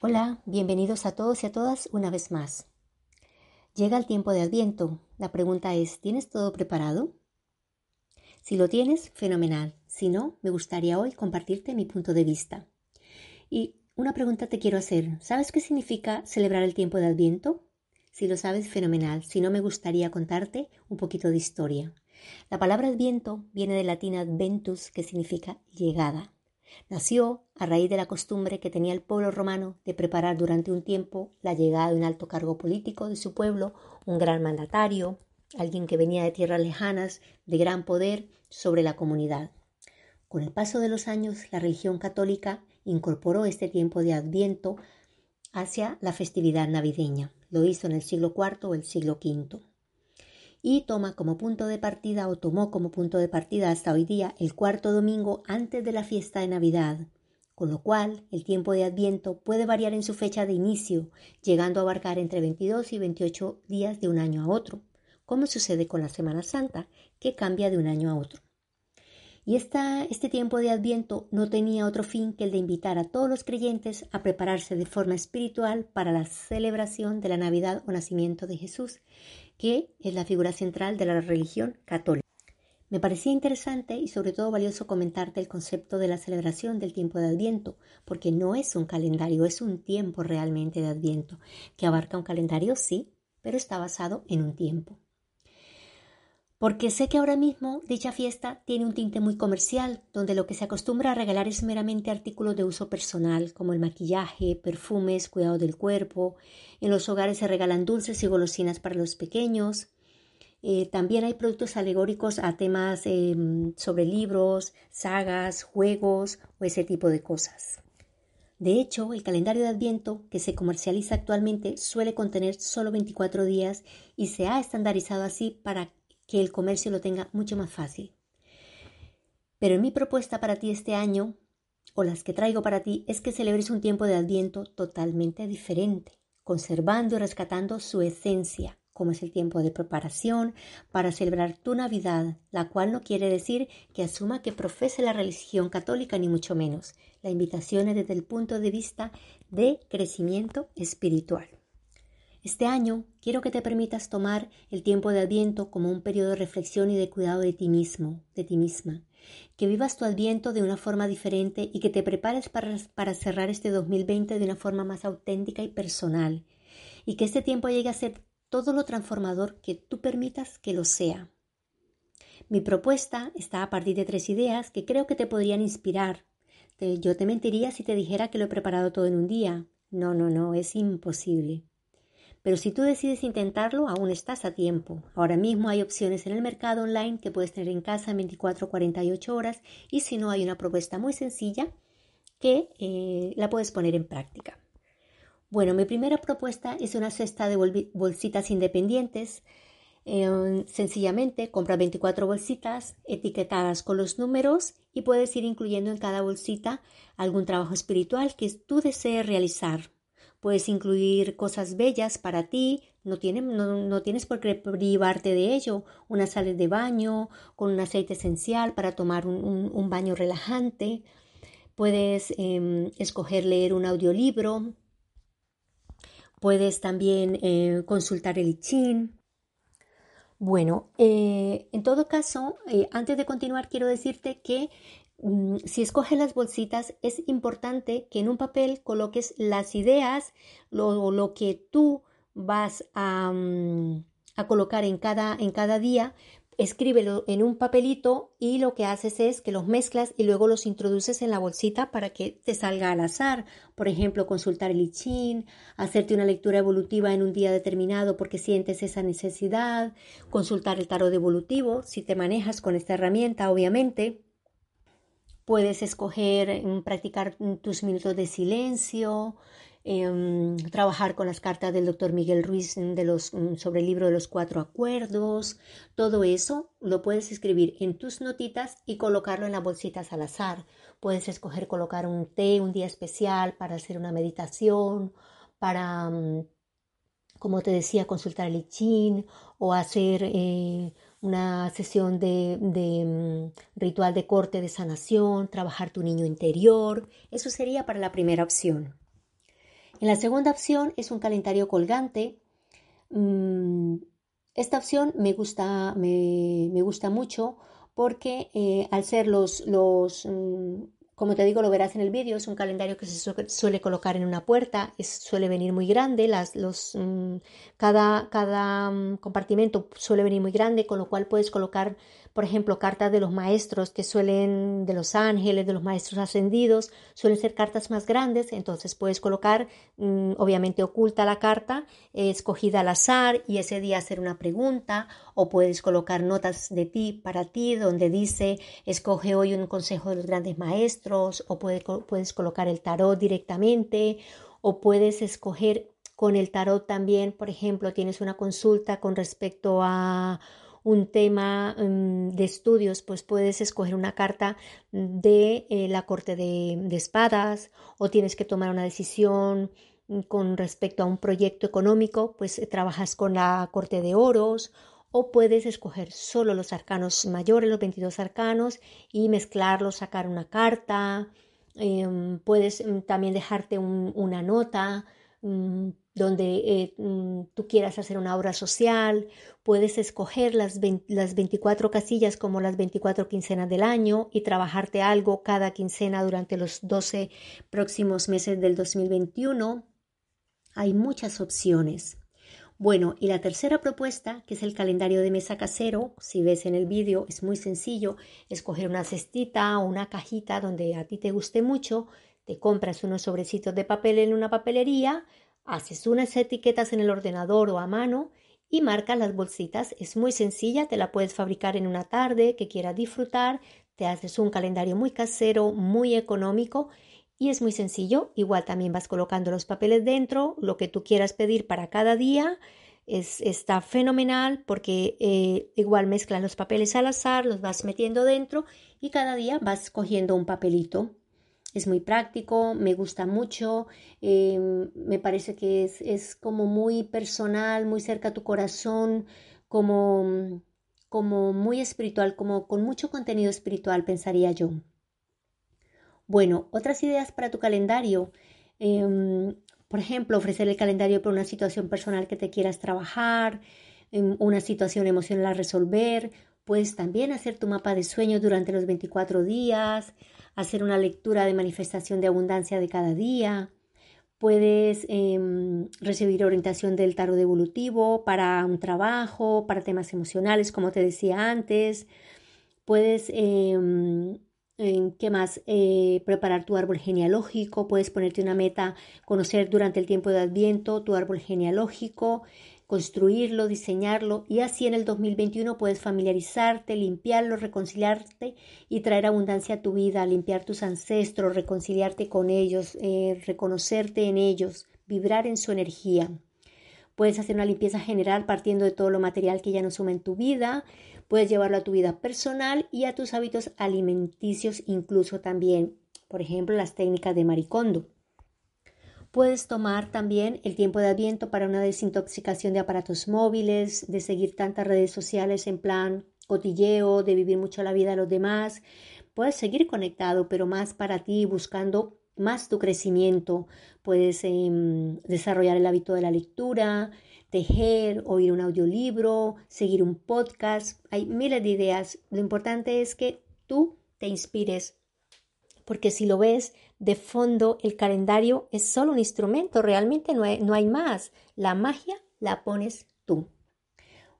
Hola, bienvenidos a todos y a todas una vez más. Llega el tiempo de Adviento. La pregunta es, ¿tienes todo preparado? Si lo tienes, fenomenal. Si no, me gustaría hoy compartirte mi punto de vista. Y una pregunta te quiero hacer. ¿Sabes qué significa celebrar el tiempo de Adviento? Si lo sabes, fenomenal. Si no, me gustaría contarte un poquito de historia. La palabra Adviento viene del latín adventus, que significa llegada. Nació a raíz de la costumbre que tenía el pueblo romano de preparar durante un tiempo la llegada de un alto cargo político de su pueblo, un gran mandatario, alguien que venía de tierras lejanas, de gran poder sobre la comunidad. Con el paso de los años, la religión católica incorporó este tiempo de Adviento hacia la festividad navideña. Lo hizo en el siglo IV o el siglo V y toma como punto de partida o tomó como punto de partida hasta hoy día el cuarto domingo antes de la fiesta de Navidad, con lo cual el tiempo de Adviento puede variar en su fecha de inicio, llegando a abarcar entre 22 y 28 días de un año a otro, como sucede con la Semana Santa, que cambia de un año a otro. Y este tiempo de Adviento no tenía otro fin que el de invitar a todos los creyentes a prepararse de forma espiritual para la celebración de la Navidad o nacimiento de Jesús, que es la figura central de la religión católica. Me parecía interesante y sobre todo valioso comentarte el concepto de la celebración del tiempo de Adviento, porque no es un calendario, es un tiempo realmente de Adviento, que abarca un calendario, sí, pero está basado en un tiempo porque sé que ahora mismo dicha fiesta tiene un tinte muy comercial, donde lo que se acostumbra a regalar es meramente artículos de uso personal, como el maquillaje, perfumes, cuidado del cuerpo. En los hogares se regalan dulces y golosinas para los pequeños. Eh, también hay productos alegóricos a temas em, sobre libros, sagas, juegos o ese tipo de cosas. De hecho, el calendario de Adviento que se comercializa actualmente suele contener solo 24 días y se ha estandarizado así para que el comercio lo tenga mucho más fácil. Pero mi propuesta para ti este año, o las que traigo para ti, es que celebres un tiempo de adviento totalmente diferente, conservando y rescatando su esencia, como es el tiempo de preparación para celebrar tu Navidad, la cual no quiere decir que asuma que profese la religión católica, ni mucho menos. La invitación es desde el punto de vista de crecimiento espiritual. Este año quiero que te permitas tomar el tiempo de Adviento como un periodo de reflexión y de cuidado de ti mismo, de ti misma. Que vivas tu Adviento de una forma diferente y que te prepares para, cerrar este 2020 de una forma más auténtica y personal. Y que este tiempo llegue a ser todo lo transformador que tú permitas que lo sea. Mi propuesta está a partir de tres ideas que creo que te podrían inspirar. Yo te mentiría si te dijera que lo he preparado todo en un día. No, no, no, es imposible. Pero si tú decides intentarlo, aún estás a tiempo. Ahora mismo hay opciones en el mercado online que puedes tener en casa en 24 o 48 horas y si no hay una propuesta muy sencilla que eh, la puedes poner en práctica. Bueno, mi primera propuesta es una cesta de bolsitas independientes. Eh, sencillamente compra 24 bolsitas etiquetadas con los números y puedes ir incluyendo en cada bolsita algún trabajo espiritual que tú desees realizar Puedes incluir cosas bellas para ti, no, no, tienes por qué privarte de ello. Una sales de baño con un aceite esencial para tomar un, baño relajante. Puedes em, escoger leer un audiolibro. Puedes también eh, consultar el I Bueno, eh, en todo caso, eh, antes de continuar, quiero decirte que si escoges las bolsitas, es importante que en un papel coloques las ideas, lo, lo que tú vas a, mm, a colocar en cada, en cada día, escríbelo en un papelito y lo que haces es que los mezclas y luego los introduces en la bolsita para que te salga al azar. Por ejemplo, consultar el I hacerte una lectura evolutiva en un día determinado porque sientes esa necesidad, consultar el tarot evolutivo si te manejas con esta herramienta, obviamente Puedes escoger mm, practicar tus minutos de silencio, em, trabajar con las cartas del doctor Miguel Ruiz mm, sobre el libro de los cuatro acuerdos. Todo eso lo puedes escribir en tus notitas y colocarlo en las bolsitas al azar. Puedes escoger colocar un té, un día especial para hacer una meditación, para, mm, como te decía, consultar el I o hacer eh, una sesión de, mm, ritual de corte de sanación, trabajar tu niño interior. Eso sería para la primera opción. En la segunda opción es un calendario colgante. Mm, esta opción me gusta, me, gusta mucho porque eh, al ser los, los mm, como te digo, lo verás en el vídeo, es un calendario que se suele colocar en una puerta, suele venir muy grande, las, los, mm, cada, cada mm, compartimento suele venir muy grande, con lo cual puedes colocar por ejemplo, cartas de los maestros que suelen, de los ángeles, de los maestros ascendidos, suelen ser cartas más grandes, entonces puedes colocar, mm, obviamente oculta la carta, escogida al azar y ese día hacer una pregunta, o puedes colocar notas de ti para ti, donde dice, escoge hoy un consejo de los grandes maestros, o puedes colocar el tarot directamente, o puedes escoger con el tarot también, por ejemplo, tienes una consulta con respecto a un tema mm, de estudios, pues puedes escoger una carta de eh, la corte de, espadas o tienes que tomar una decisión mm, con respecto a un proyecto económico, pues eh, trabajas con la corte de oros o puedes escoger solo los arcanos mayores, los 22 arcanos y mezclarlos, sacar una carta. Em, puedes mm, también dejarte una nota donde eh, mm, tú quieras hacer una obra social, puedes escoger las, las 24 casillas como las 24 quincenas del año y trabajarte algo cada quincena durante los 12 próximos meses del 2021. Hay muchas opciones. Bueno, y la tercera propuesta, que es el calendario de mesa casero, si ves en el vídeo, es muy sencillo, escoger una cestita o una cajita donde a ti te guste mucho, te compras unos sobrecitos de papel en una papelería, Haces unas etiquetas en el ordenador o a mano y marcas las bolsitas. Es muy sencilla, te la puedes fabricar en una tarde que quieras disfrutar. Te haces un calendario muy casero, muy económico y es muy sencillo. Igual también vas colocando los papeles dentro, lo que tú quieras pedir para cada día. Es, está fenomenal porque eh, igual mezclas los papeles al azar, los vas metiendo dentro y cada día vas cogiendo un papelito es muy práctico, me gusta mucho, em, me parece que es, como muy personal, muy cerca a tu corazón, como, como muy espiritual, como con mucho contenido espiritual, pensaría yo. Bueno, otras ideas para tu calendario. Em, por ejemplo, ofrecer el calendario por una situación personal que te quieras trabajar, em, una situación emocional a resolver. Puedes también hacer tu mapa de sueños durante los 24 días, hacer una lectura de manifestación de abundancia de cada día. Puedes em, recibir orientación del tarot evolutivo para un trabajo, para temas emocionales, como te decía antes. Puedes, em, ¿qué más? Eh, preparar tu árbol genealógico. Puedes ponerte una meta, conocer durante el tiempo de Adviento tu árbol genealógico construirlo, diseñarlo y así en el 2021 puedes familiarizarte, limpiarlo, reconciliarte y traer abundancia a tu vida, limpiar tus ancestros, reconciliarte con ellos, eh, reconocerte en ellos, vibrar en su energía. Puedes hacer una limpieza general partiendo de todo lo material que ya no suma en tu vida. Puedes llevarlo a tu vida personal y a tus hábitos alimenticios incluso también. Por ejemplo, las técnicas de maricondo. Puedes tomar también el tiempo de adviento para una desintoxicación de aparatos móviles, de seguir tantas redes sociales en plan cotilleo, de vivir mucho la vida de los demás. Puedes seguir conectado, pero más para ti, buscando más tu crecimiento. Puedes em, desarrollar el hábito de la lectura, tejer, oír un audiolibro, seguir un podcast. Hay miles de ideas. Lo importante es que tú te inspires, porque si lo ves de fondo el calendario es solo un instrumento, realmente no hay, más. La magia la pones tú.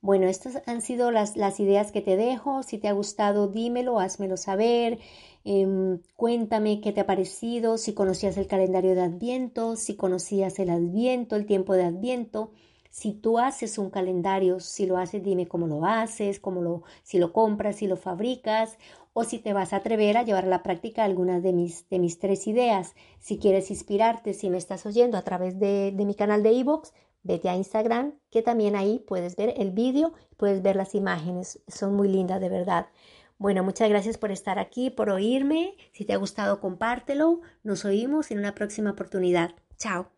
Bueno, estas han sido las, ideas que te dejo. Si te ha gustado, dímelo, házmelo saber. Em, cuéntame qué te ha parecido, si conocías el calendario de Adviento, si conocías el Adviento, el tiempo de Adviento, Si tú haces un calendario, si lo haces, dime cómo lo haces, cómo lo, si lo compras, si lo fabricas o si te vas a atrever a llevar a la práctica algunas de mis, de mis tres ideas. Si quieres inspirarte, si me estás oyendo a través de, de mi canal de iVoox, vete a Instagram, que también ahí puedes ver el vídeo, puedes ver las imágenes, son muy lindas de verdad. Bueno, muchas gracias por estar aquí, por oírme. Si te ha gustado, compártelo. Nos oímos en una próxima oportunidad. Chao.